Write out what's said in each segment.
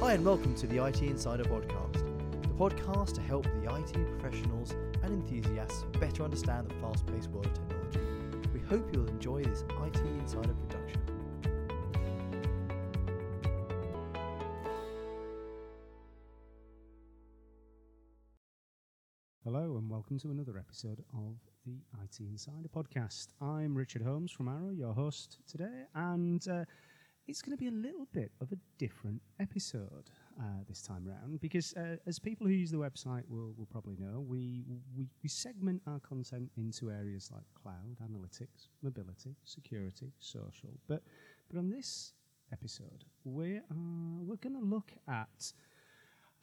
Hi, and welcome to the IT Insider Podcast, the podcast to help the IT professionals and enthusiasts better understand the fast paced world of technology. We hope you'll enjoy this IT Insider production. Hello, and welcome to another episode of the IT Insider podcast. I'm Richard Holmes from Arrow, your host today, and uh, it's going to be a little bit of a different episode uh, this time around because, uh, as people who use the website will, will probably know, we, we, we segment our content into areas like cloud, analytics, mobility, security, social. But, but on this episode, we are, we're going to look at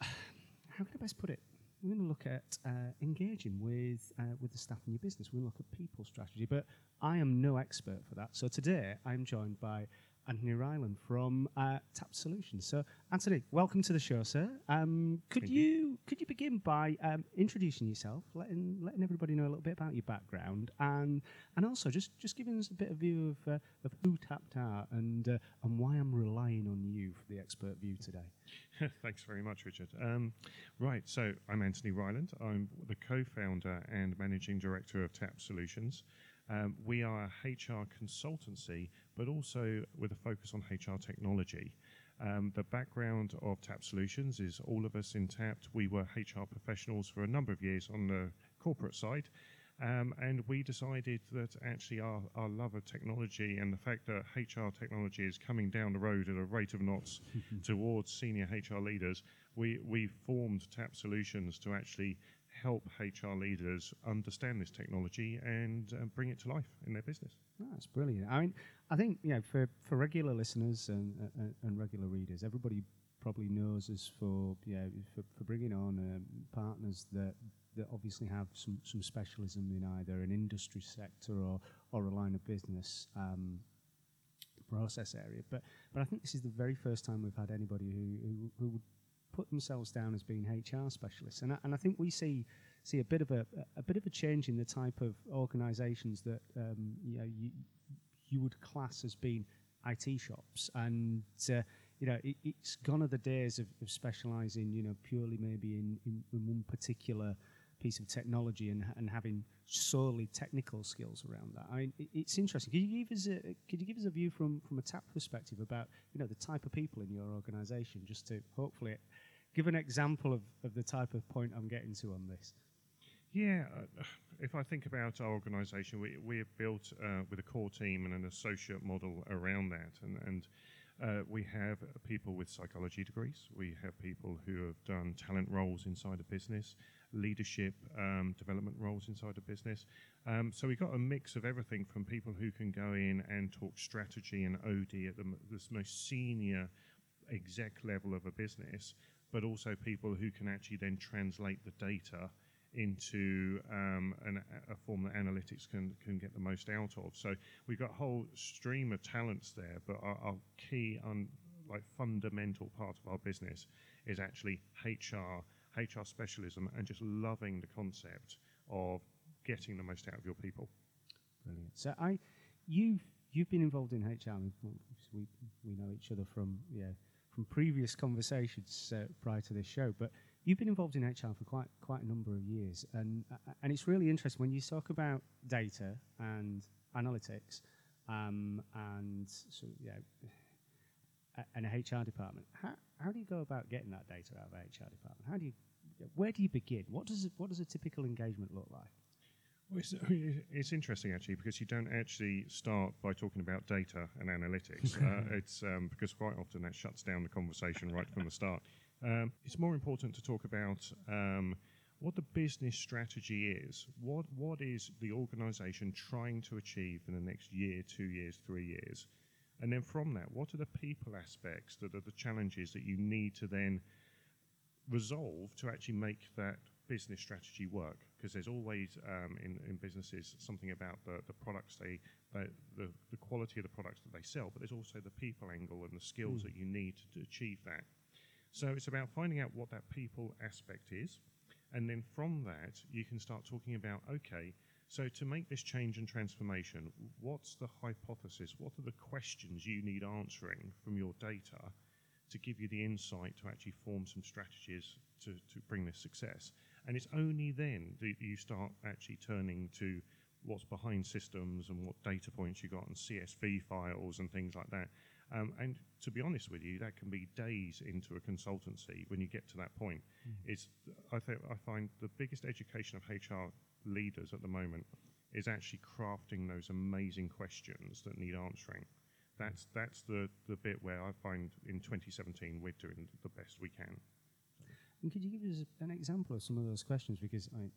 how can I best put it? We're going to look at uh, engaging with uh, with the staff in your business. To look at people strategy, but I am no expert for that. So today I'm joined by Anthony Ryland from uh, Tap Solutions. So, Anthony, welcome to the show, sir. Um, could you, you. could you begin by um, introducing yourself, letting letting everybody know a little bit about your background, and and also just just giving us a bit of view of uh, of who Tapped are and uh, and why I'm relying on you for the expert view today. Thanks very much, Richard. Um, right, so I'm Anthony Ryland. I'm the co-founder and managing director of Tap Solutions. Um, we are a HR consultancy, but also with a focus on HR technology. Um, the background of Tap Solutions is all of us in TAP. We were HR professionals for a number of years on the corporate side. Um, and we decided that actually our, our love of technology and the fact that HR technology is coming down the road at a rate of knots towards senior HR leaders, we, we formed Tap Solutions to actually help HR leaders understand this technology and uh, bring it to life in their business. That's brilliant. I mean, I think you know, for, for regular listeners and, and, and regular readers, everybody probably knows us for yeah for, for bringing on um, partners that that obviously have some, some specialism in either an industry sector or, or a line of business um, process area. But but I think this is the very first time we've had anybody who, who, who would put themselves down as being HR specialists, and I, and I think we see see a bit of a a bit of a change in the type of organisations that um, you know you you would class as being IT shops, and uh, you know it, it's gone are the days of, of specialising, you know, purely maybe in, in, in one particular piece of technology and, and having solely technical skills around that. I mean, it, it's interesting. Could you give us a could you give us a view from from a tap perspective about you know the type of people in your organisation, just to hopefully give an example of, of the type of point I'm getting to on this. Yeah, uh, if I think about our organisation, we, we have built uh, with a core team and an associate model around that. And, and uh, we have people with psychology degrees, we have people who have done talent roles inside a business, leadership um, development roles inside a business. Um, so we've got a mix of everything from people who can go in and talk strategy and OD at the most senior exec level of a business, but also people who can actually then translate the data into um, an, a form that analytics can, can get the most out of. So we've got a whole stream of talents there, but our, our key, un, like fundamental part of our business is actually HR, HR specialism, and just loving the concept of getting the most out of your people. Brilliant. So I, you've you've been involved in HR. We we know each other from yeah from previous conversations uh, prior to this show, but you've been involved in HR for quite quite a number of years, and uh, and it's really interesting when you talk about data and analytics, um, and so yeah, a- and a HR department. How how do you go about getting that data out of a HR department? How do you where do you begin? What does what does a typical engagement look like? It's, it's interesting actually because you don't actually start by talking about data and analytics. uh, it's um, because quite often that shuts down the conversation right from the start. Um, it's more important to talk about um, what the business strategy is. What what is the organisation trying to achieve in the next year, two years, three years, and then from that, what are the people aspects that are the challenges that you need to then resolve to actually make that business strategy work because there's always um, in, in businesses something about the, the products they the, the, the quality of the products that they sell but there's also the people angle and the skills Mm. that you need to achieve that so it's about finding out what that people aspect is and then from that you can start talking about okay so to make this change and transformation what's the hypothesis what are the questions you need answering from your data to give you the insight to actually form some strategies to, to bring this success. And it's only then that you start actually turning to what's behind systems and what data points you got and CSV files and things like that. Um, and to be honest with you, that can be days into a consultancy when you get to that point. Mm. It's I think I find the biggest education of HR leaders at the moment is actually crafting those amazing questions that need answering. That's that's the, the bit where I find in 2017 we're doing the best we can. And could you give us an example of some of those questions? Because I,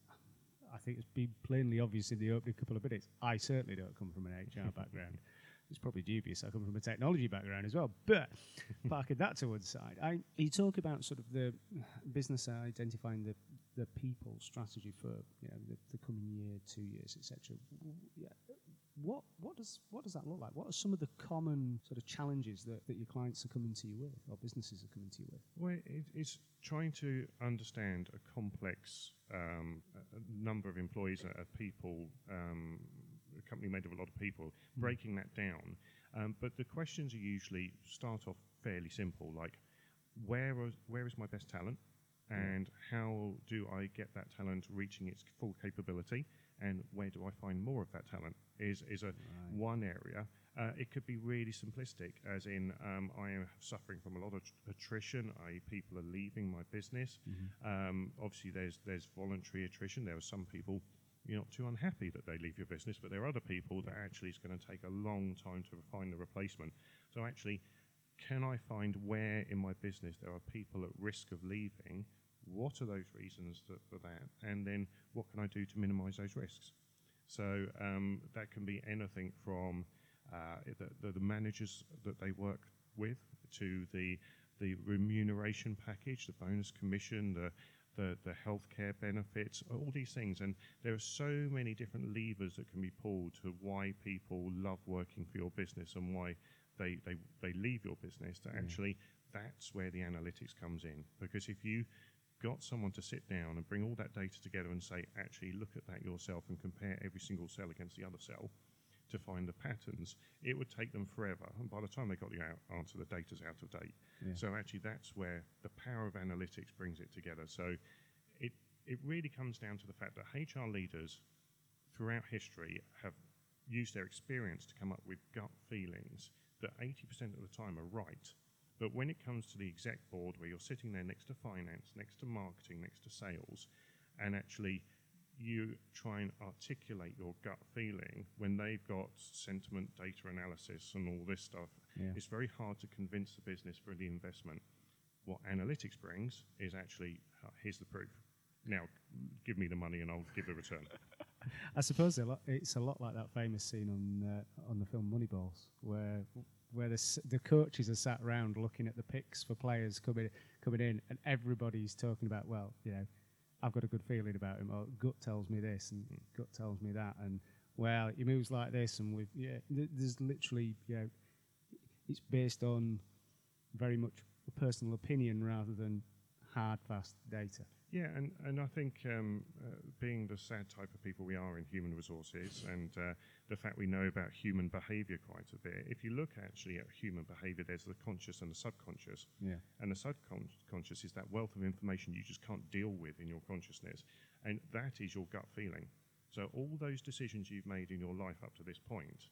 I think it's been plainly obvious in the opening couple of minutes. I certainly don't come from an HR background. It's probably dubious. I come from a technology background as well. But parking that to one side, I, you talk about sort of the business identifying the, the people strategy for you know, the, the coming year, two years, etc. Yeah. What what does what does that look like? What are some of the common sort of challenges that, that your clients are coming to you with, or businesses are coming to you with? Well, it, it's trying to understand a complex um, a number of employees, uh, people, um, a company made of a lot of people, mm. breaking that down. Um, but the questions are usually start off fairly simple, like where is, where is my best talent, and how do I get that talent reaching its full capability, and where do I find more of that talent? Is is a right. one area. Uh, it could be really simplistic, as in um, I am suffering from a lot of attrition. I people are leaving my business. Mm-hmm. Um, obviously, there's there's voluntary attrition. There are some people you're not too unhappy that they leave your business, but there are other people that actually it's going to take a long time to find the replacement. So actually, can I find where in my business there are people at risk of leaving? What are those reasons that, for that? And then what can I do to minimize those risks? So um, that can be anything from uh, the, the, managers that they work with to the the remuneration package, the bonus commission, the the, the healthcare benefits, all these things. And there are so many different levers that can be pulled to why people love working for your business and why they, they, they leave your business. To actually, that's where the analytics comes in. Because if you got someone to sit down and bring all that data together and say, actually, look at that yourself and compare every single cell against the other cell to find the patterns, it would take them forever. And by the time they got the answer, the data's out of date. Yeah. So actually, that's where the power of analytics brings it together. So it it really comes down to the fact that HR leaders throughout history have used their experience to come up with gut feelings that 80% of the time are right. But when it comes to the exec board, where you're sitting there next to finance, next to marketing, next to sales, and actually you try and articulate your gut feeling when they've got sentiment data analysis and all this stuff, yeah. it's very hard to convince the business for the investment. What analytics brings is actually uh, here's the proof. Now, give me the money and I'll give the return. I suppose it's a lot like that famous scene on uh, on the film Moneyball, where where the, the coaches are sat around looking at the picks for players coming coming in, and everybody's talking about, well, you know, I've got a good feeling about him, or gut tells me this, and hmm. gut tells me that, and well, he moves like this, and with yeah, there's literally you know, it's based on very much a personal opinion rather than hard, fast data. Yeah, and, and I think um, uh, being the sad type of people we are in human resources and uh, the fact we know about human behavior quite a bit, if you look actually at human behavior, there's the conscious and the subconscious. Yeah. And the subconscious is that wealth of information you just can't deal with in your consciousness. And that is your gut feeling. So all those decisions you've made in your life up to this point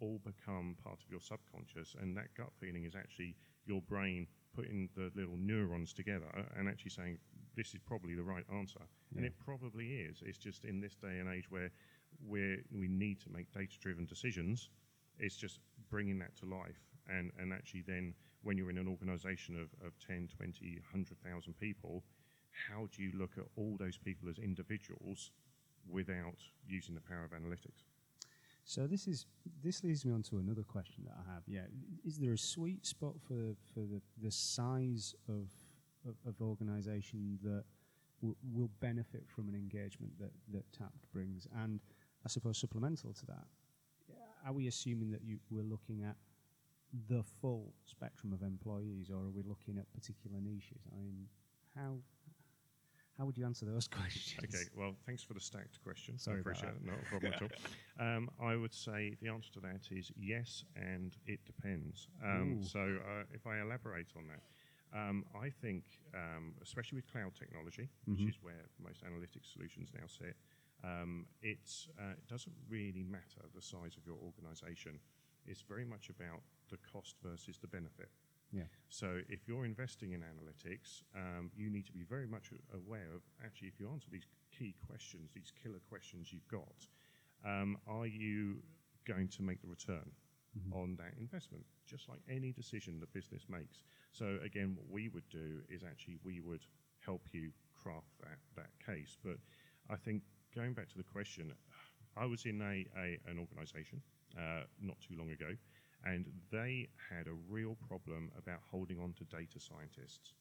all become part of your subconscious, and that gut feeling is actually your brain putting the little neurons together and actually saying, this is probably the right answer. Yeah. And it probably is. It's just in this day and age where we we need to make data driven decisions, it's just bringing that to life. And, and actually, then when you're in an organization of, of 10, 20, 100,000 people, how do you look at all those people as individuals without using the power of analytics? So this is this leads me on to another question that I have. Yeah, is there a sweet spot for for the, the size of of, of organisation that w- will benefit from an engagement that, that Tapt brings? And I suppose supplemental to that, are we assuming that you, we're looking at the full spectrum of employees, or are we looking at particular niches? I mean, how how would you answer those questions? Okay, well, thanks for the stacked question. Sorry I appreciate it. Not a problem at all. Um, I would say the answer to that is yes, and it depends. Um, so, uh, if I elaborate on that, Um, I think, um, especially with cloud technology, which is where most analytics solutions now sit, um, it's, uh, it doesn't really matter the size of your organization. It's very much about the cost versus the benefit. Yeah. So if you're investing in analytics, um, you need to be very much aware of actually if you answer these key questions, these killer questions you've got, um, are you going to make the return on that investment? Just like any decision that business makes. So again, what we would do is actually we would help you craft that that case. But I think going back to the question, I was in a, a an organisation uh, not too long ago, and they had a real problem about holding on to data scientists.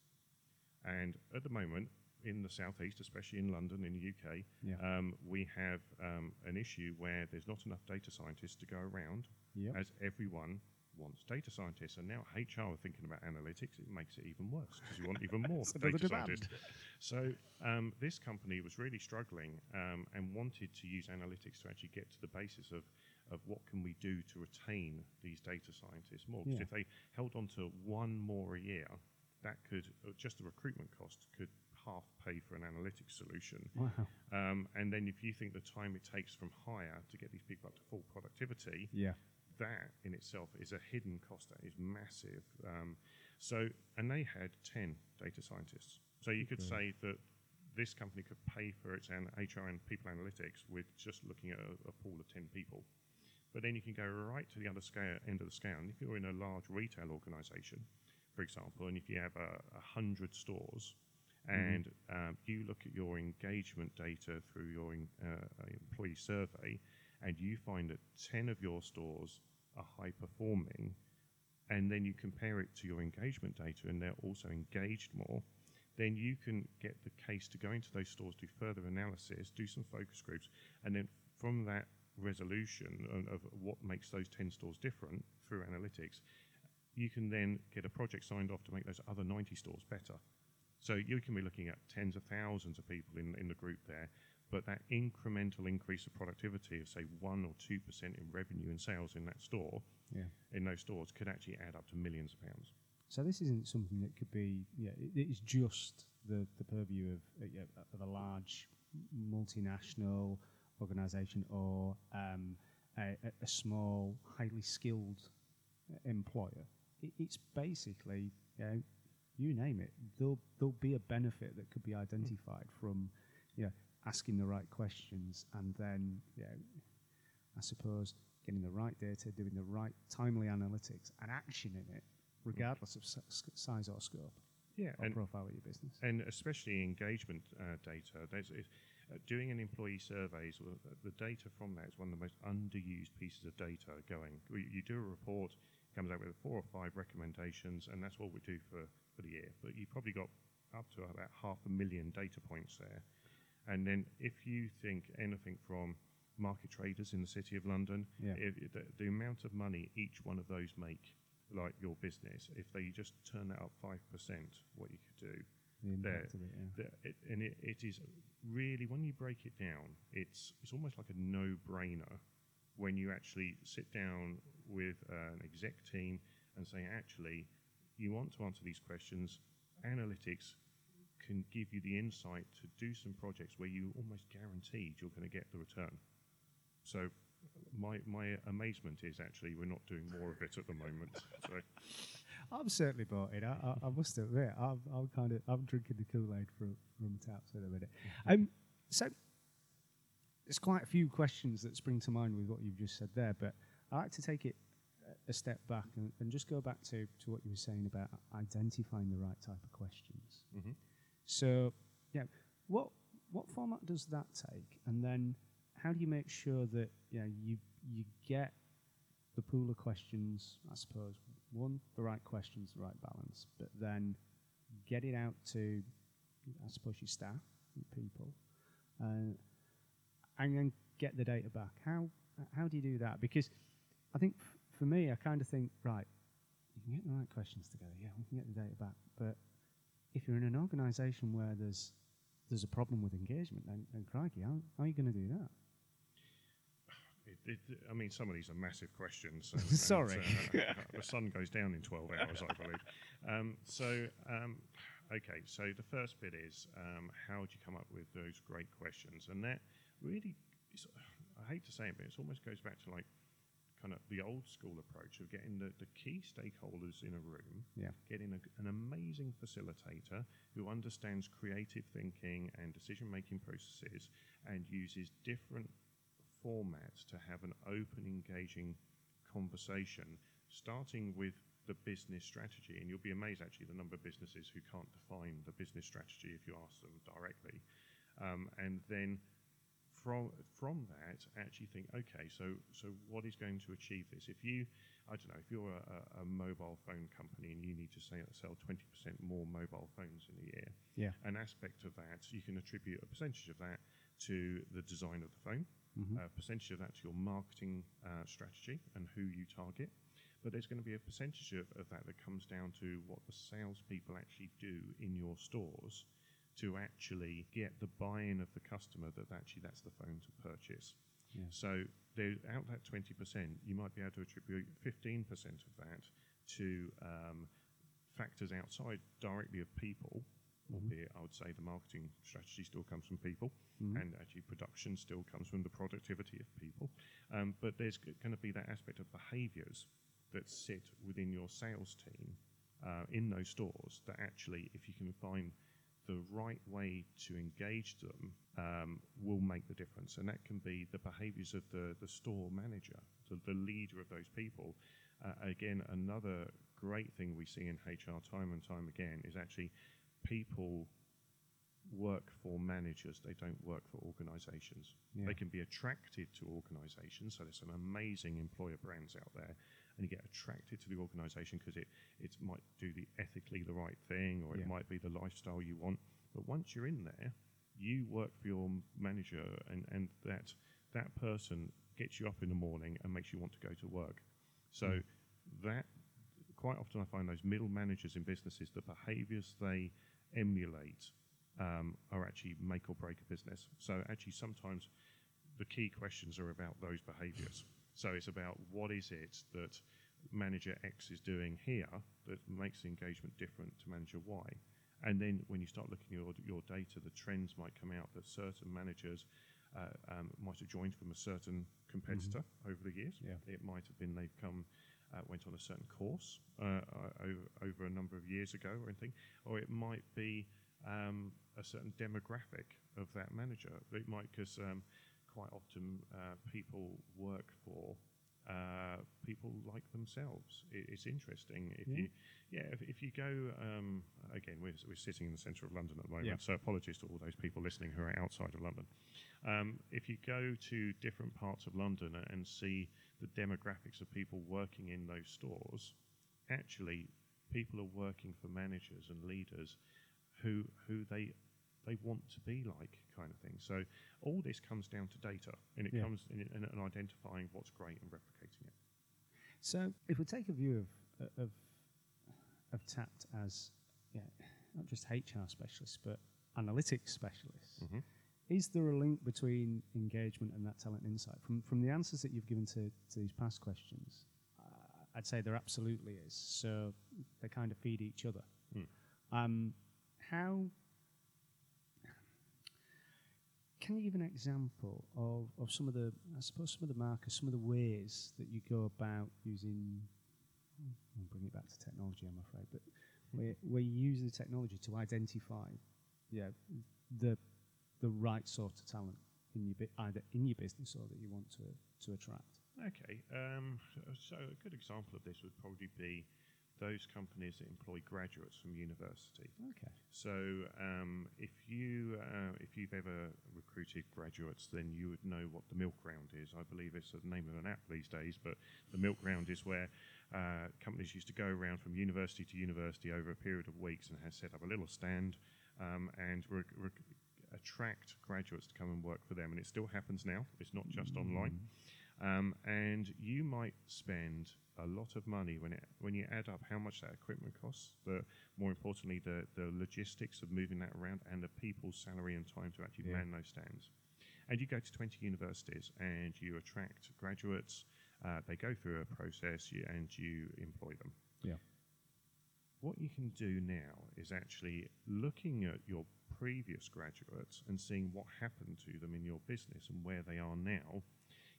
And at the moment, in the southeast, especially in London, in the UK, Yeah. um, we have um, an issue where there's not enough data scientists to go around, Yep. as everyone wants data scientists. And now HR are thinking about analytics. It makes it even worse because you want even more data scientists. So um, this company was really struggling um, and wanted to use analytics to actually get to the basis of, of what can we do to retain these data scientists more. 'Cause Yeah. if they held on to one more a year, that could uh, just the recruitment cost could half pay for an analytics solution. Wow. Um, and then if you think the time it takes from hire to get these people up to full productivity, Yeah. that in itself is a hidden cost that is massive. Um, so, and they had 10 data scientists. So you could say that this company could pay for its HR and people analytics with just looking at a, a pool of 10 people. But then you can go right to the other scale, end of the scale. And if you're in a large retail organization, for example, and if you have a, a hundred stores, and um, you look at your engagement data through your en- uh, employee survey, and you find that 10 of your stores are high performing, and then you compare it to your engagement data and they're also engaged more, then you can get the case to go into those stores, do further analysis, do some focus groups, and then from that resolution of, of what makes those 10 stores different through analytics, you can then get a project signed off to make those other 90 stores better. So you can be looking at tens of thousands of people in, in the group there, but that incremental increase of productivity of say one or two percent in revenue and sales in that store, Yeah. in those stores, could actually add up to millions of pounds. So this isn't something that could be. Yeah, it, it is just the, the purview of uh, yeah, of a large multinational organisation or um, a, a- small, highly skilled uh, employer. It, it's basically, you, know, you name it. There'll there'll be a benefit that could be identified from, you know, asking the right questions and then, you know, I suppose getting the right data, doing the right timely analytics, and actioning it, regardless of size or scope Yeah, or and profile of your business. and especially engagement uh, data. Doing an employee surveys, well, uh, the data from that is one of the most underused pieces of data going. You do a report, comes out with four or five recommendations, and that's what we do for, for the year. But you probably got up to about half a million data points there. And then if you think anything from market traders in the City of London, Yeah. if, the, the amount of money each one of those make, like your business, if they just turn that up 5%, what you could do, The there. it, yeah. it, and it, it is really when you break it down, it's it's almost like a no-brainer when you actually sit down with uh, an exec team and say, actually, you want to answer these questions. Analytics can give you the insight to do some projects where you almost guaranteed you're going to get the return. So. My my amazement is actually we're not doing more of it at the moment. So I've certainly bought it. I, I, I must admit, I'm, I'm kind of I'm drinking the Kool Aid from from taps in a minute. Um, so there's quite a few questions that spring to mind with what you've just said there, but I like to take it a- step back and, and just go back to, to what you were saying about identifying the right type of questions. Mhm. So, yeah, what what format does that take, and then how do you make sure that you know, you you get the pool of questions? I suppose one, the right questions, the right balance, but then get it out to, I suppose, your staff, your people, uh, and then get the data back. How how do you do that? Because I think for me, I kind of think right, you can get the right questions together. Yeah, we can get the data back, but if you're in an organisation where there's there's a problem with engagement, then, then crikey, how, how are you going to do that? It, it, I mean, some of these are massive questions. and- and, Sorry. uh, the sun goes down in 12 hours, I believe. Um, so, um, okay, so the first bit is um, how do you come up with those great questions? And that really, is, I hate to say it, but it almost goes back to like kind of the old school approach of getting the, the key stakeholders in a room, Yeah. getting a, an amazing facilitator who understands creative thinking and decision making processes and uses different formats to have an open, engaging conversation, starting with the business strategy. And you'll be amazed actually the number of businesses who can't define the business strategy if you ask them directly. Um, and then from from that, actually think, okay, so so what is going to achieve this? If you, I don't know, if you're a, a, mobile phone company and you need to say, sell 20% more mobile phones in a year, Yeah. an aspect of that you can attribute a percentage of that to the design of the phone, Mhm. a percentage of that to your marketing uh, strategy and who you target. But there's going to be a percentage of, of that that comes down to what the salespeople actually do in your stores to actually get the buy-in of the customer that actually that's the phone to purchase. Yeah. So there, out that 20%, you might be able to attribute 15% of that to um, factors outside directly of people, albeit I would say the marketing strategy still comes from people, Mhm. and actually production still comes from the productivity of people. Um, but there's going to be that aspect of behaviours that sit within your sales team uh, in those stores that actually, if you can find the right way to engage them, um, will make the difference. And that can be the behaviours of the, the store manager, the, the leader of those people. Uh, again, another great thing we see in HR time and time again is actually people work for managers, they don't work for organizations. Yeah. They can be attracted to organizations, so there's some amazing employer brands out there, and you get attracted to the organization because it, it might do the ethically the right thing or Yeah. it might be the lifestyle you want. But once you're in there, you work for your manager, and, and that, that person gets you up in the morning and makes you want to go to work. So Mm. that quite often I find those middle managers in businesses, the behaviours they emulate um, are actually make or break a business. So actually, sometimes the key questions are about those behaviours. So it's about what is it that manager X is doing here that makes the engagement different to manager Y. And then when you start looking at your, your data, the trends might come out that certain managers uh, um, might have joined from a certain competitor over the years. Yeah. It might have been they've come, uh, went on a certain course uh, uh, over, over a number of years ago or anything, or it might be um, a certain demographic of that manager. It might because um, quite often uh, people work for uh, people like themselves. It, it's interesting if Yeah. you, yeah, if, if you go um, again, we're, we're sitting in the centre of London at the moment, Yeah. so apologies to all those people listening who are outside of London. Um, if you go to different parts of London and see the demographics of people working in those stores, actually, people are working for managers and leaders who who they they want to be like, kind of thing. So all this comes down to data, and it Yeah. comes in, in, in identifying what's great and replicating it. So, if we take a view of of of Tapt as yeah, not just HR specialists but analytics specialists, Mhm. Is there a link between engagement and that talent insight? From from the answers that you've given to, to these past questions, uh, I'd say there absolutely is. So they kind of feed each other. Mm. Um, how can you give an example of, of some of the, I suppose, some of the markers, some of the ways that you go about using, I'll bring it back to technology, I'm afraid, but where, where you use the technology to identify yeah, the, the right sort of talent in your either in your business or that you want to, to attract? Okay, um, so a good example of this would probably be those companies that employ graduates from university. Okay. So um, if you uh, if you've ever recruited graduates, then you would know what the milk round is. I believe it's the name of an app these days, but the milk round is where uh, companies used to go around from university to university over a period of weeks and has set up a little stand um, and rec- rec- attract graduates to come and work for them. And it still happens now. It's not just online. Um, and you might spend a lot of money when it when you add up how much that equipment costs. The more importantly, the the logistics of moving that around and the people's salary and time to actually Yeah. man those stands. and you go to 20 universities and you attract graduates. Uh, they go through a process you, and you employ them. Yeah. What you can do now is actually looking at your previous graduates and seeing what happened to them in your business and where they are now.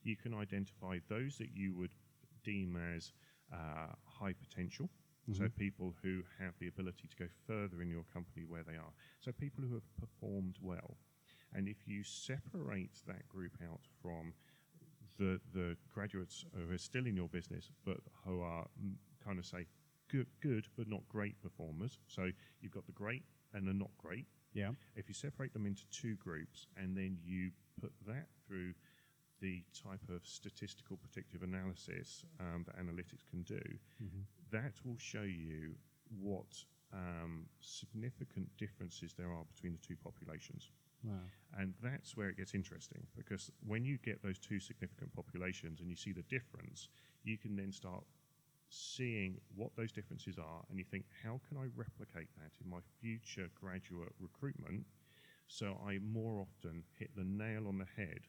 You can identify those that you would deem as uh, high potential. So Mhm. people who have the ability to go further in your company where they are. So people who have performed well. And if you separate that group out from the the graduates who are still in your business, but who are mm, kind of say good, good but not great performers. So you've got the great and the not great. Yeah. If you separate them into two groups and then you put that through the type of statistical predictive analysis um, that analytics can do, Mm-hmm. that will show you what um, significant differences there are between the two populations. Wow. And that's where it gets interesting because when you get those two significant populations and you see the difference, you can then start seeing what those differences are and you think, how can I replicate that in my future graduate recruitment so I more often hit the nail on the head?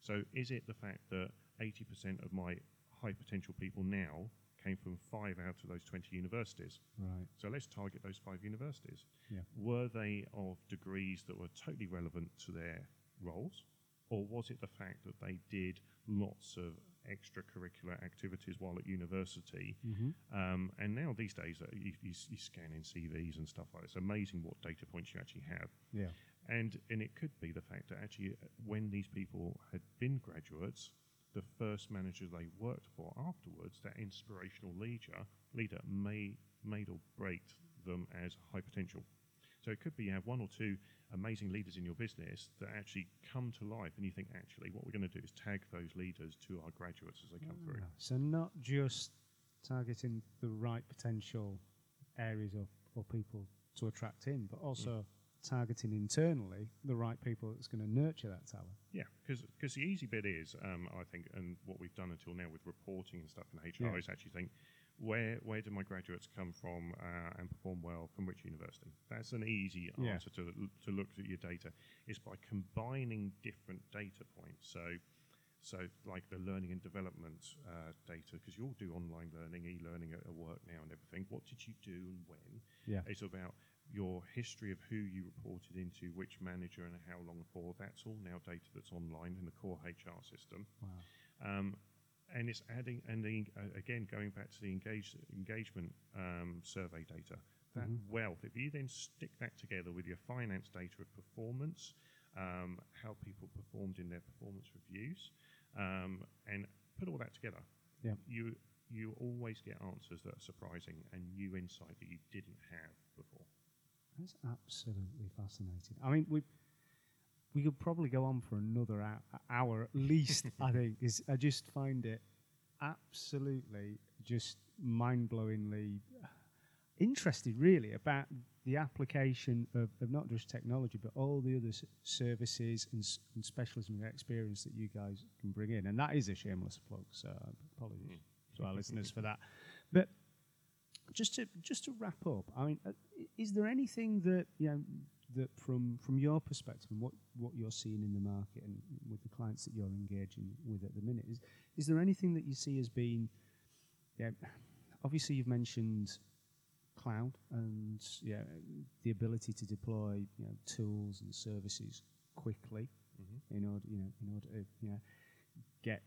So, is it the fact that 80% of my high potential people now came from five out of those 20 universities? Right. So let's target those five universities. Yeah. Were they of degrees that were totally relevant to their roles, or was it the fact that they did lots of extracurricular activities while at university? Mm-hmm. Um, and now these days, uh, you, you, you scan in CVs and stuff like that. It's amazing what data points you actually have. Yeah. And and it could be the fact that actually, uh, when these people had been graduates, the first manager they worked for afterwards, that inspirational leader leader may made or break them as high potential. So it could be you have one or two amazing leaders in your business that actually come to life, and you think actually what we're going to do is tag those leaders to our graduates as they come through. Ah, So not just targeting the right potential areas or, or people to attract in, but also targeting internally the right people that's going to nurture that talent. Yeah, because the easy bit is, um, I think, and what we've done until now with reporting and stuff in HR Yeah. is actually think, where where do my graduates come from uh, and perform well from which university? That's an easy Yeah. answer to to look at your data. Is by combining different data points. So. So, like the learning and development uh, data, because you all do online learning, e-learning at, at work now, and everything. What did you do and when? Yeah. It's about your history of who you reported into, which manager, and how long for. That's all now data that's online in the core HR system. Wow. Um, and it's adding, and the, uh, again, going back to the engage, engagement um, survey data, that Mhm. wealth, if you then stick that together with your finance data of performance, um, how people performed in their performance reviews, um, and put all that together, Yeah. you you always get answers that are surprising and new insight that you didn't have before. That's absolutely fascinating. I mean, we we could probably go on for another hou- hour at least. I think is I just find it absolutely just mind blowingly interested, really, about the application of, of not just technology but all the other s- services and, s- and specialism and experience that you guys can bring in. And that is a shameless plug. So apologies to our listeners for that. But just to just to wrap up, I mean, uh, is there anything that you know that from from your perspective and what what you're seeing in the market and with the clients that you're engaging with at the minute is is there anything that you see as being yeah obviously you've mentioned cloud and yeah the ability to deploy you know tools and services quickly Mm-hmm. in order you know in order to you know get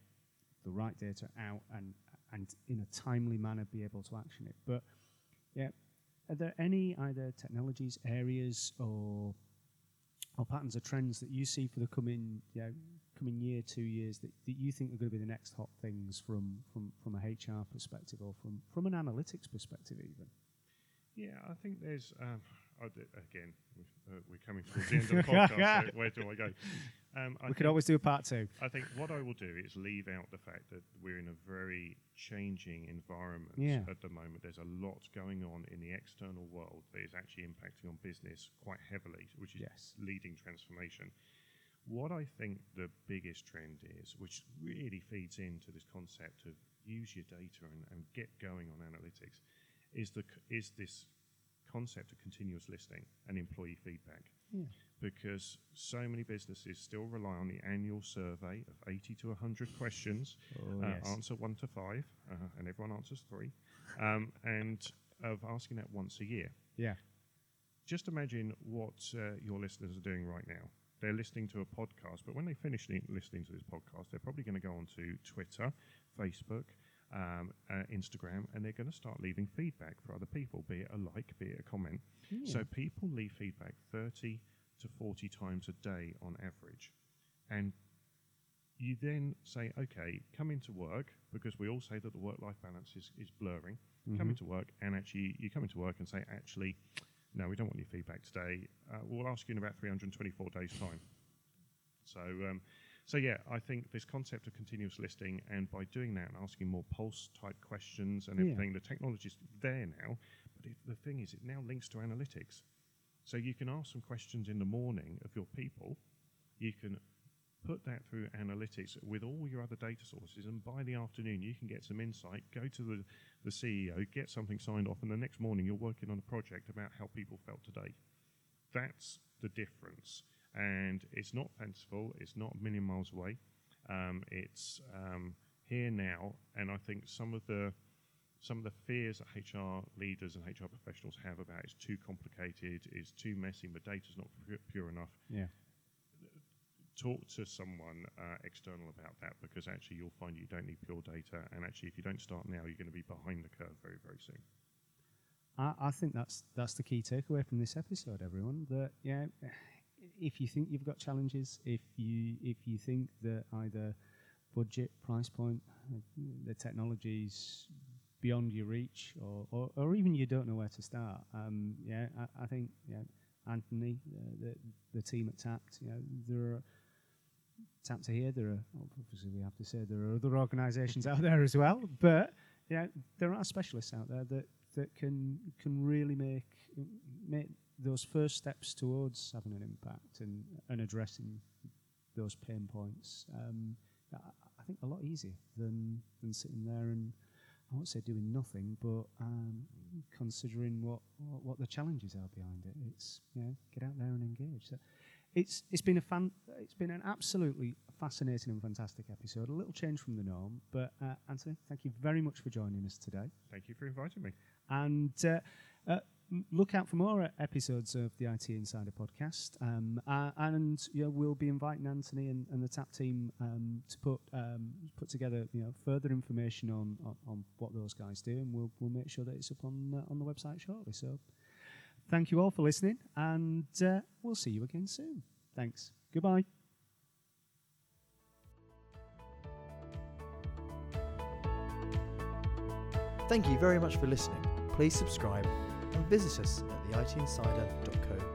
the right data out and and in a timely manner be able to action it. But yeah, are there any either technologies, areas, or or patterns or trends that you see for the coming yeah coming year, two years that, that you think are going to be the next hot things from from from a HR perspective or from from an analytics perspective even? Yeah, I think there's. Um, again, uh, we're coming towards the end of the podcast. so where do I go? Um, we could always do a part two. I think what I will do is leave out the fact that we're in a very changing environment Yeah. at the moment. There's a lot going on in the external world that is actually impacting on business quite heavily, which is Yes. leading transformation. What I think the biggest trend is, which really feeds into this concept of use your data and, and get going on analytics, is the is this concept of continuous listening and employee feedback. Yeah. Because so many businesses still rely on the annual survey of 80 to 100 questions, Oh, uh, yes. answer one to five, uh, and everyone answers three, um, and of asking that once a year. Yeah. Just imagine what uh, your listeners are doing right now. They're listening to a podcast, but when they finish li- listening to this podcast, they're probably going to go onto Twitter, Facebook, um, uh, Instagram, and they're going to start leaving feedback for other people, be it a like, be it a comment. So people leave feedback 30 to 40 times a day on average. And you then say, okay, come into work, because we all say that the work life balance is, is blurring. Come into work, and actually, you come into work and say, actually, no, we don't want your feedback today. Uh, we'll ask you in about 324 days' time. So, um, so yeah, I think this concept of continuous listening, and by doing that and asking more pulse type questions and Yeah. everything, the is there now. But it, the thing is, it now links to analytics. So you can ask some questions in the morning of your people. You can put that through analytics with all your other data sources, and by the afternoon you can get some insight. Go to the, the CEO, get something signed off, and the next morning you're working on a project about how people felt today. That's the difference, and it's not fanciful. It's not a million miles away. Um, it's um, here now, and I think some of the some of the fears that HR leaders and HR professionals have about it's too complicated, it's too messy, my data's not pu- pure enough. Yeah. Talk to someone uh, external about that because actually you'll find you don't need pure data, and actually if you don't start now, you're going to be behind the curve very very soon. I, I think that's that's the key takeaway from this episode, everyone. That yeah, if you think you've got challenges, if you if you think that either budget, price point, the technology's beyond your reach, or, or, or even you don't know where to start, um, yeah, I, I think yeah, Anthony, uh, the the team at Tapt, you know, there are. Tapt to here. There are obviously we have to say there are other organisations out there as well, but yeah, there are specialists out there that that can can really make make those first steps towards having an impact and and addressing those pain points. Um, I, I think a lot easier than than sitting there and I won't say doing nothing, but um, considering what, what what the challenges are behind it. It's you know get out there and engage. So it's it's been a fan. It's been an absolutely fascinating and fantastic episode. A little change from the norm, but uh, Anthony, thank you very much for joining us today. Thank you for inviting me. And uh, uh, look out for more episodes of the IT Insider podcast. Um, uh, and we'll be inviting Anthony and, and the TAP team um, to put um, put together you know further information on, on, on what those guys do, and we'll we'll make sure that it's up on uh, on the website shortly. So, thank you all for listening, and uh, we'll see you again soon. Thanks. Goodbye. Thank you very much for listening. Please subscribe visit us at theitinsider.co.uk.